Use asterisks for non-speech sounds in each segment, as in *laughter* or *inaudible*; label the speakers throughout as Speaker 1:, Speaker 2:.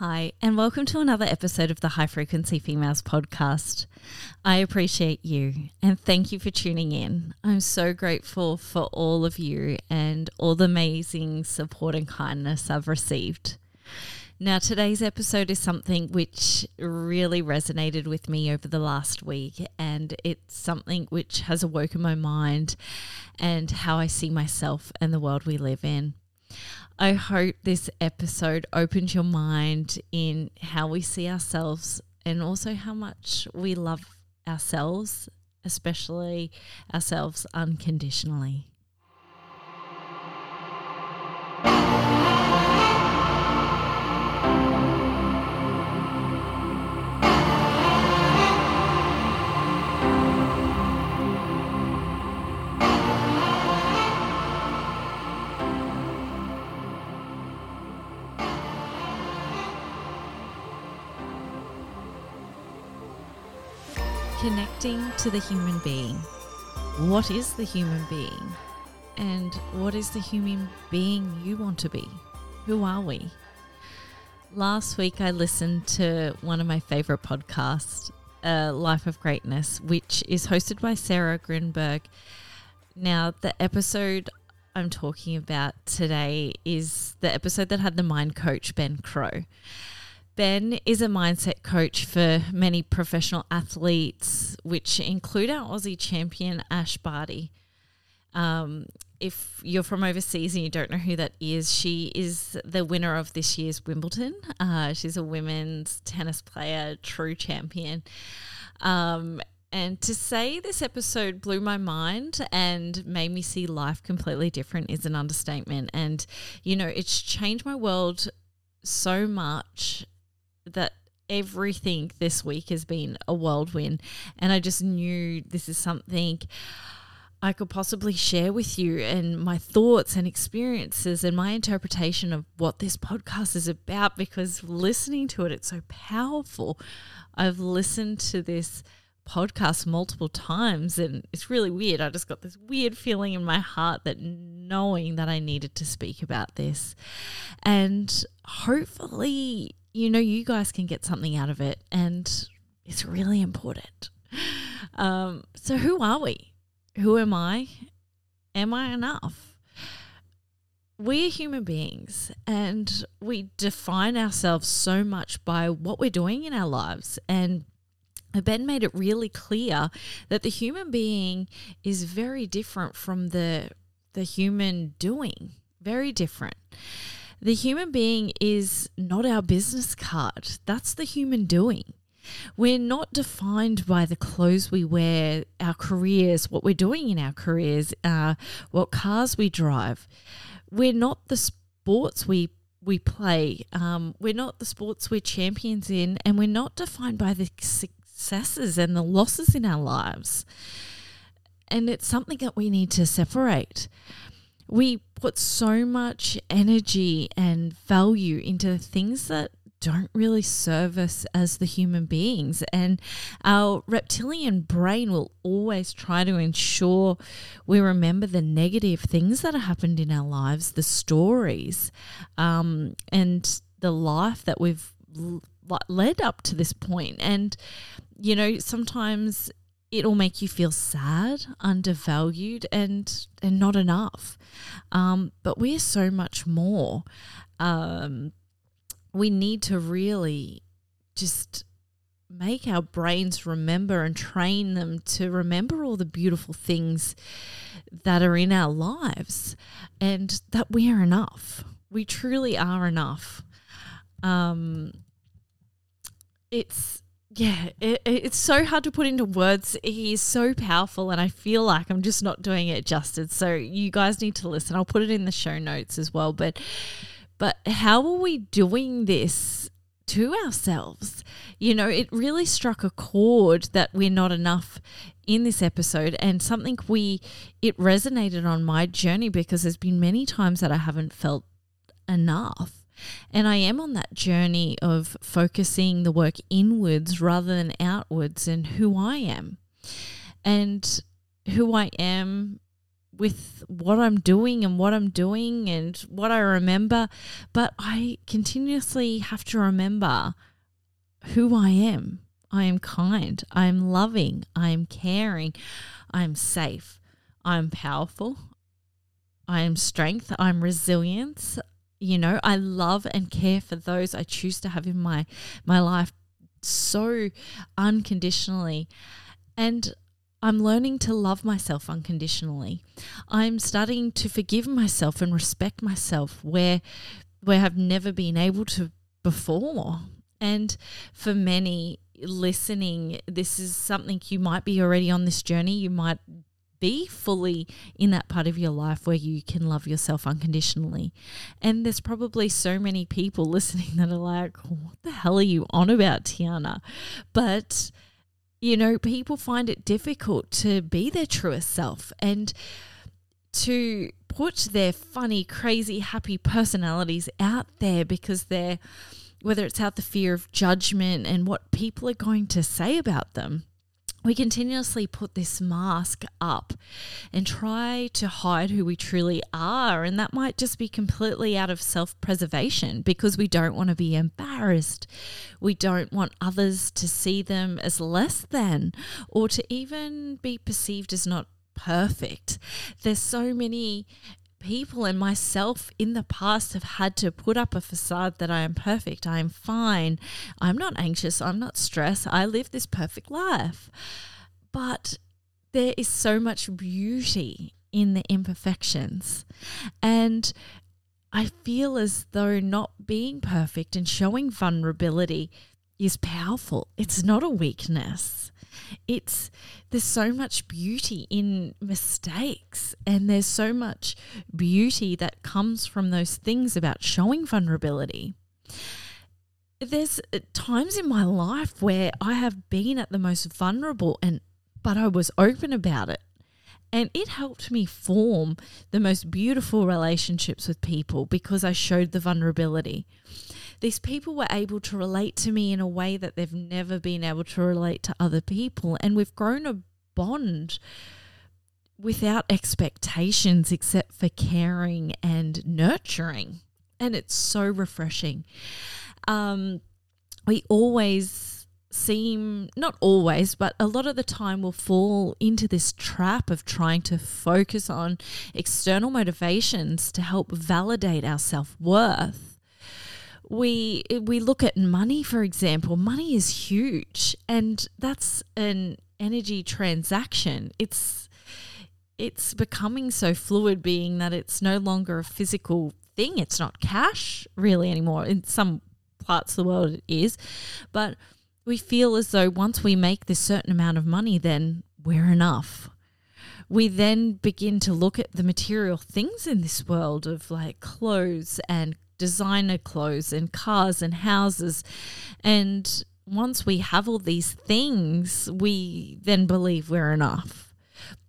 Speaker 1: Hi, and welcome to another episode of the High Frequency Females podcast. I appreciate you and thank you for tuning in. I'm so grateful for all of you and all the amazing support and kindness I've received. Now, today's episode is something which really resonated with me over the last week, and it's something which has awoken my mind and how I see myself and the world we live in. I hope this episode opens your mind in how we see ourselves and also how much we love ourselves, especially ourselves unconditionally. Connecting to the human being. What is the human being? And what is the human being you want to be? Who are we? Last week, I listened to one of my favorite podcasts, uh, Life of Greatness, which is hosted by Sarah Grynberg. Now, the episode I'm talking about today is the episode that had the mind coach, Ben Crowe. Ben is a mindset coach for many professional athletes, which include our Aussie champion, Ash Barty. Um, if you're from overseas and you don't know who that is, she is the winner of this year's Wimbledon. Uh, she's a women's tennis player, true champion. Um, and to say this episode blew my mind and made me see life completely different is an understatement. And, you know, it's changed my world so much that everything this week has been a whirlwind. And I just knew this is something I could possibly share with you and my thoughts and experiences and my interpretation of what this podcast is about because listening to it, it's so powerful. I've listened to this podcast multiple times and it's really weird. I just got this weird feeling in my heart that knowing that I needed to speak about this. And hopefully you know, you guys can get something out of it, and it's really important. Um, so, who are we? Who am I? Am I enough? We are human beings and we define ourselves so much by what we're doing in our lives. And Ben made it really clear that the human being is very different from the, the human doing, very different. The human being is not our business card. That's the human doing. We're not defined by the clothes we wear, our careers, what we're doing in our careers, uh, what cars we drive. We're not the sports we we play. Um, we're not the sports we're champions in, and we're not defined by the successes and the losses in our lives. And it's something that we need to separate we put so much energy and value into things that don't really serve us as the human beings. And our reptilian brain will always try to ensure we remember the negative things that have happened in our lives, the stories, um, and the life that we've led up to this point. And, you know, sometimes it'll make you feel sad, undervalued, and and not enough. Um, but we're so much more. Um, we need to really just make our brains remember and train them to remember all the beautiful things that are in our lives and that we are enough. We truly are enough. Um, it's yeah, it, it's so hard to put into words. He is so powerful, and I feel like I'm just not doing it justice. So you guys need to listen. I'll put it in the show notes as well. But but how are we doing this to ourselves? You know, it really struck a chord that we're not enough in this episode, and something we it resonated on my journey because there's been many times that I haven't felt enough and I am on that journey of focusing the work inwards rather than outwards and who I am. And who I am with what I'm doing and what I'm doing and what I remember, but I continuously have to remember who I am. I am kind, I am loving, I am caring, I am safe, I am powerful, I am strength, I'm resilience. You know, I love and care for those I choose to have in my my life so unconditionally. And I'm learning to love myself unconditionally. I'm starting to forgive myself and respect myself where where I've never been able to before. And for many listening, this is something you might be already on this journey. You might be fully in that part of your life where you can love yourself unconditionally. And there's probably so many people *laughs* listening that are like, what the hell are you on about, Tiana? But you know, people find it difficult to be their truest self and to put their funny, crazy, happy personalities out there because they're, whether it's out the fear of judgment and what people are going to say about them we continuously put this mask up and try to hide who we truly are. And that might just be completely out of self preservation because we don't want to be embarrassed. We don't want others to see them as less than or to even be perceived as not perfect. There's so many people and myself in the past have had to put up a facade that I am perfect, I am fine, I'm not anxious, I'm not stressed, I live this perfect life. But there is so much beauty in the imperfections. And I feel as though not being perfect and showing vulnerability is powerful. It's not a weakness. It's there's so much beauty in mistakes and there's so much beauty that comes from those things about showing vulnerability. There's uh, times in my life where I have been at the most vulnerable and but I was open about it. And it helped me form the most beautiful relationships with people because I showed the vulnerability these people were able to relate to me in a way that they've never been able to relate to other people. And we've grown a bond without expectations except for caring and nurturing. And it's so refreshing. Um, we always seem, not always, but a lot of the time we'll fall into this trap of trying to focus on external motivations to help validate our self worth we we look at money for example. Money is huge and that's an energy transaction. It's it's becoming so fluid being that it's no longer a physical thing. It's not cash really anymore. In some parts of the world it is. But we feel as though once we make this certain amount of money then we're enough. We then begin to look at the material things in this world of like clothes and designer clothes and cars and houses. And once we have all these things, we then believe we're enough.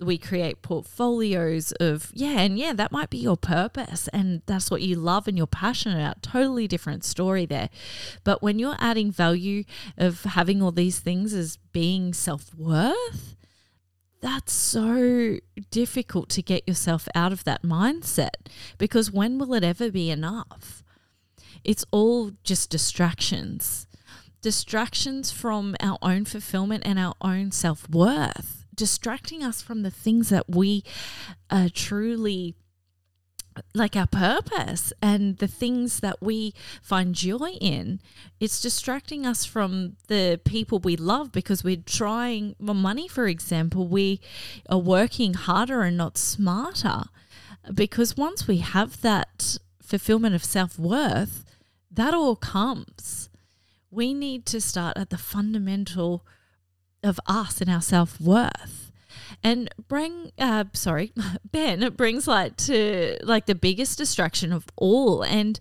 Speaker 1: We create portfolios of, yeah, and yeah, that might be your purpose and that's what you love and you're passionate about. Totally different story there. But when you're adding value of having all these things as being self worth, that's so difficult to get yourself out of that mindset because when will it ever be enough? It's all just distractions. Distractions from our own fulfillment and our own self worth, distracting us from the things that we are truly like our purpose and the things that we find joy in. It's distracting us from the people we love because we're trying well, money, for example, we are working harder and not smarter. Because once we have that fulfillment of self worth, that all comes. We need to start at the fundamental of us and our self worth and bring uh sorry *laughs* ben it brings light to like the biggest distraction of all. And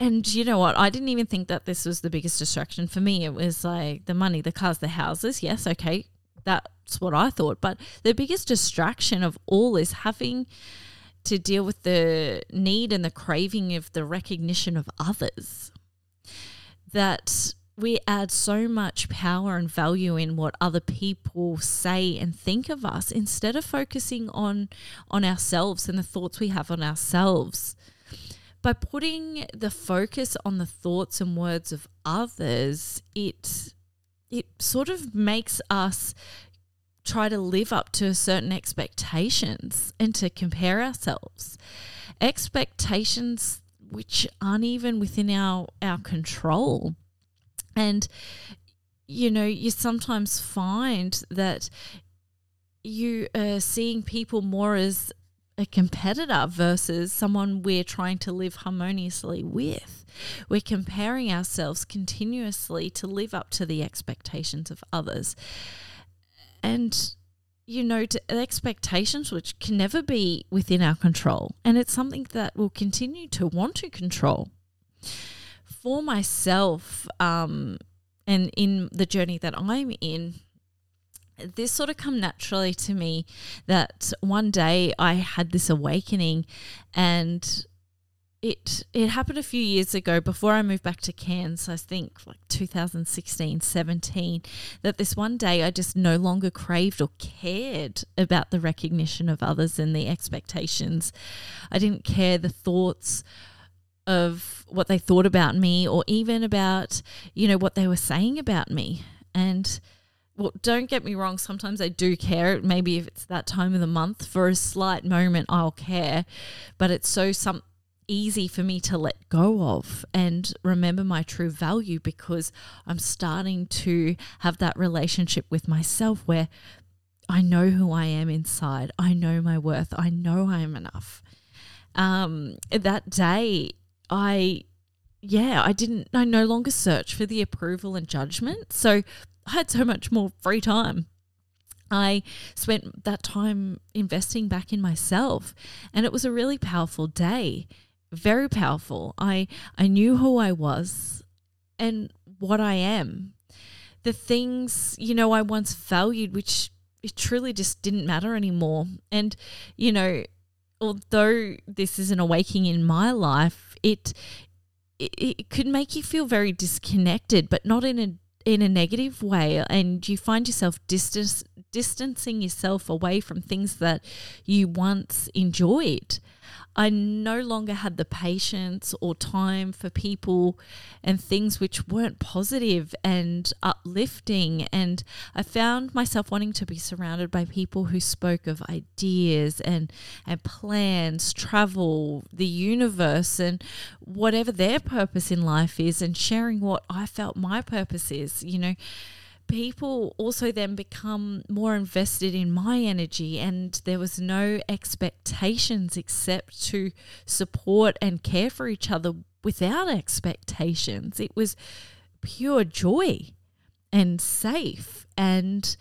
Speaker 1: and you know what? I didn't even think that this was the biggest distraction for me. It was like the money the cars the houses. Yes okay that's what i thought. But the biggest distraction of all is having to deal with the need and the craving of the recognition of others. That we add so much power and value in what other people say and think of us instead of focusing on on ourselves and the thoughts we have on ourselves. By putting the focus on the thoughts and words of others it it sort of makes us try to live up to certain expectations and to compare ourselves. Expectations which aren't even within our our control and, you know, you sometimes find that you are seeing people more as a competitor versus someone we're trying to live harmoniously with. We're comparing ourselves continuously to live up to the expectations of others. And, you know, expectations which can never be within our control. And it's something that we'll continue to want to control for myself, um, and in the journey that I'm in, this sort of come naturally to me that one day I had this awakening and it it happened a few years ago before I moved back to Cairns, I think like 2016, 17, that this one day I just no longer craved or cared about the recognition of others and the expectations. I didn't care the thoughts of what they thought about me or even about, you know, what they were saying about me. And well, don't get me wrong, sometimes I do care. Maybe if it's that time of the month, for a slight moment, I'll care. But it's so some easy for me to let go of and remember my true value because I'm starting to have that relationship with myself where I know who I am inside. I know my worth. I know I am enough. Um, that day, I, yeah, I didn't, I no longer search for the approval and judgment. So I had so much more free time. I spent that time investing back in myself, and it was a really powerful day. Very powerful. I I knew who I was and what I am. The things, you know, I once valued which it truly just didn't matter anymore. And you know, although this is an awakening in my life, it, it it could make you feel very disconnected, but not in a in a negative way, and you find yourself distance, distancing yourself away from things that you once enjoyed. I no longer had the patience or time for people and things which weren't positive and uplifting. And I found myself wanting to be surrounded by people who spoke of ideas and, and plans, travel, the universe, and whatever their purpose in life is, and sharing what I felt my purpose is. You know, people also then become more invested in my energy and there was no expectations except to support and care for each other without expectations it was pure joy and safe and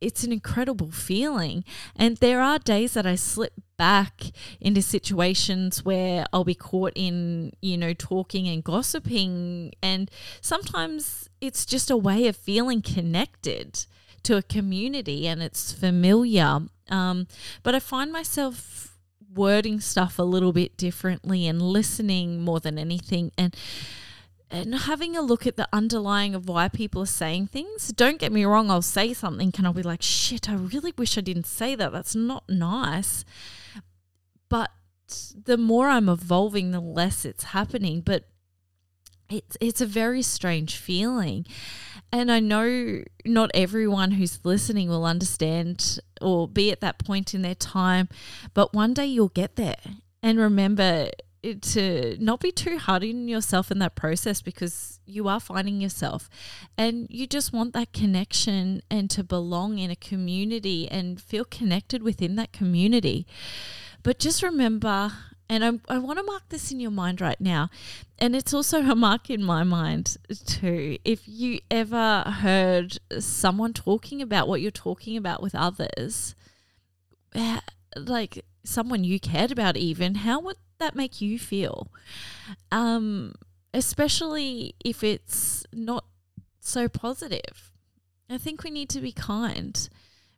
Speaker 1: it's an incredible feeling. And there are days that I slip back into situations where I'll be caught in, you know, talking and gossiping. And sometimes it's just a way of feeling connected to a community and it's familiar. Um, but I find myself wording stuff a little bit differently and listening more than anything. And and having a look at the underlying of why people are saying things. Don't get me wrong, I'll say something and I'll be like, shit, I really wish I didn't say that. That's not nice. But the more I'm evolving, the less it's happening. But it's it's a very strange feeling. And I know not everyone who's listening will understand or be at that point in their time, but one day you'll get there. And remember, to not be too hard on yourself in that process because you are finding yourself and you just want that connection and to belong in a community and feel connected within that community. But just remember, and I, I want to mark this in your mind right now, and it's also a mark in my mind too. If you ever heard someone talking about what you're talking about with others, eh, like someone you cared about, even, how would that make you feel? Um, especially if it's not so positive. I think we need to be kind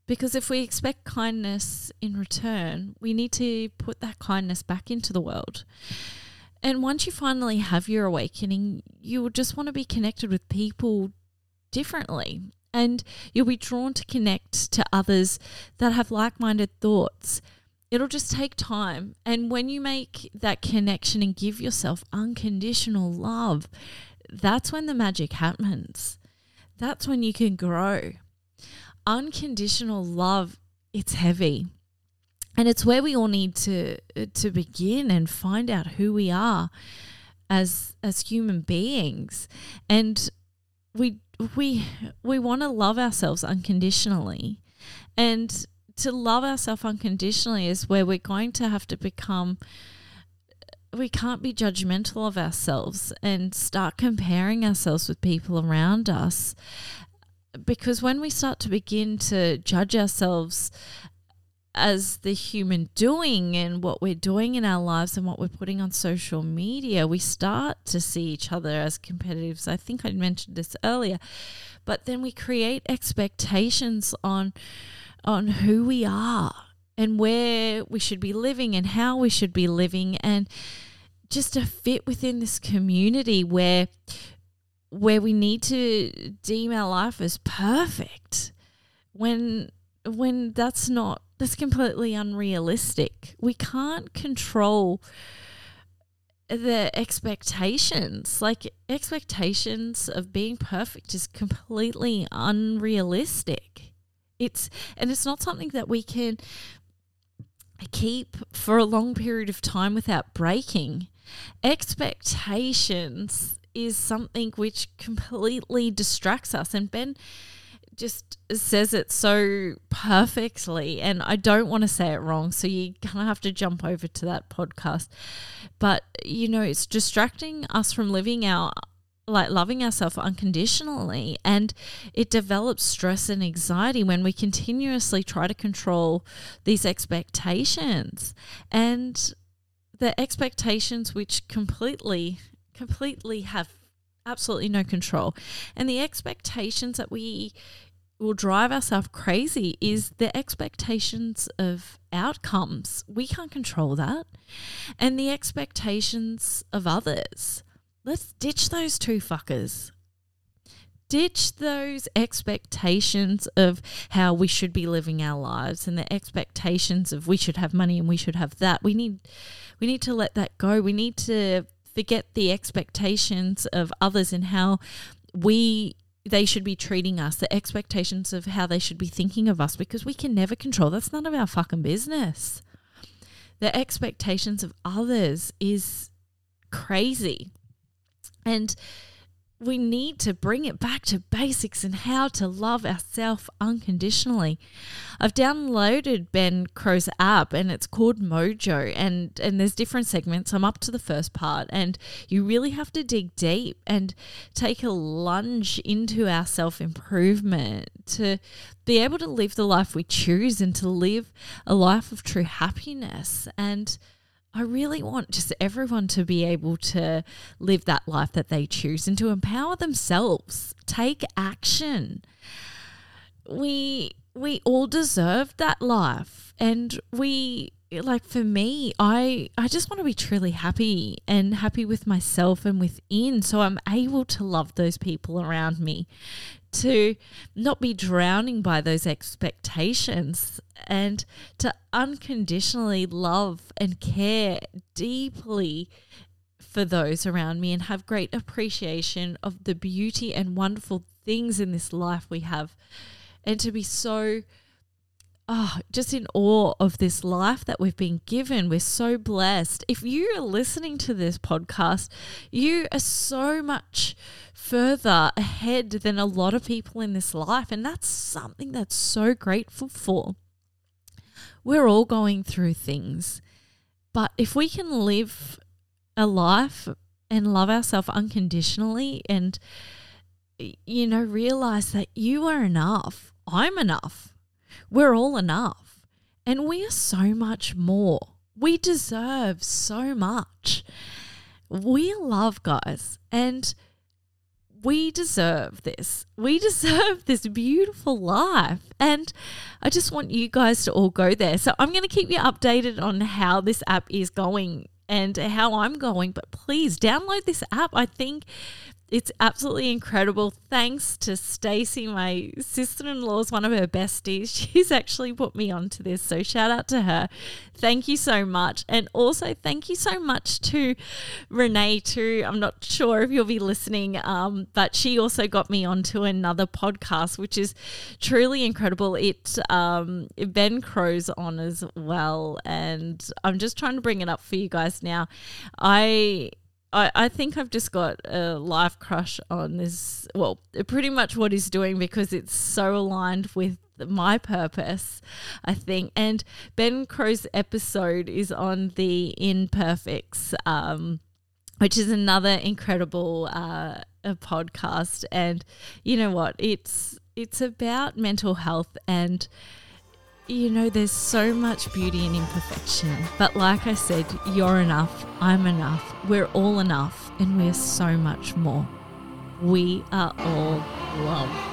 Speaker 1: because if we expect kindness in return, we need to put that kindness back into the world. And once you finally have your awakening, you will just want to be connected with people differently. And you'll be drawn to connect to others that have like minded thoughts. It'll just take time. And when you make that connection and give yourself unconditional love, that's when the magic happens. That's when you can grow. Unconditional love, it's heavy. And it's where we all need to uh, to begin and find out who we are as as human beings. And we we we want to love ourselves unconditionally. And to love ourselves unconditionally is where we're going to have to become we can't be judgmental of ourselves and start comparing ourselves with people around us because when we start to begin to judge ourselves as the human doing and what we're doing in our lives and what we're putting on social media, we start to see each other as competitors. I think I mentioned this earlier, but then we create expectations on on who we are and where we should be living and how we should be living and just to fit within this community where where we need to deem our life as perfect when when that's not that's completely unrealistic. We can't control the expectations. Like expectations of being perfect is completely unrealistic. It's and it's not something that we can keep for a long period of time without breaking. Expectations is something which completely distracts us and Ben just says it so perfectly and I don't want to say it wrong so you kind of have to jump over to that podcast. But you know it's distracting us from living our like loving ourselves unconditionally and it develops stress and anxiety when we continuously try to control these expectations. And the expectations which completely completely have absolutely no control. And the expectations that we will drive ourselves crazy is the expectations of outcomes. We can't control that. And the expectations of others. Let's ditch those two fuckers. Ditch those expectations of how we should be living our lives and the expectations of we should have money and we should have that. We need we need to let that go. We need to forget the expectations of others and how we they should be treating us, the expectations of how they should be thinking of us, because we can never control. That's none of our fucking business. The expectations of others is crazy. And we need to bring it back to basics and how to love ourselves unconditionally. I've downloaded Ben Crowe's app and it's called Mojo and and there's different segments. I'm up to the first part and you really have to dig deep and take a lunge into our self-improvement to be able to live the life we choose and to live a life of true happiness and I really want just everyone to be able to live that life that they choose and to empower themselves. Take action. We we all deserve that life and we like for me i i just want to be truly happy and happy with myself and within so i'm able to love those people around me to not be drowning by those expectations and to unconditionally love and care deeply for those around me and have great appreciation of the beauty and wonderful things in this life we have. And to be so oh, just in awe of this life that we've been given. We're so blessed. If you are listening to this podcast, you are so much further ahead than a lot of people in this life. And that's something that's so grateful for. We're all going through things. But if we can live a life and love ourselves unconditionally and, you know, realize that you are enough, I'm enough we're all enough. And we are so much more. We deserve so much. We love guys and we deserve this. We *laughs* deserve this beautiful life. And I just want you guys to all go there. So I'm going to keep you updated on how this app is going and how I'm going. But please download this app. I think it's absolutely incredible. Thanks to Stacey, my sister-in-law is one of her besties. *laughs* She's actually put me onto this. So shout out to her. Thank you so much. And also thank you so much to Renee too. I'm not sure if you'll be listening, um, but she also got me onto another podcast, which is truly incredible. It um, Ben Crowe's on as well. And I'm just trying to bring it up for you guys now. I I, I think I've just got a life crush on this. Well, pretty much what he's doing because it's so aligned with my purpose, I think. And Ben Crowe's episode is on the imperfects, um, which is another incredible uh, podcast. And you know what? It's it's about mental health and you know, there's so much beauty in imperfection. But like I said, you're enough, I'm enough, we're all enough, and we're so much more. We are all love.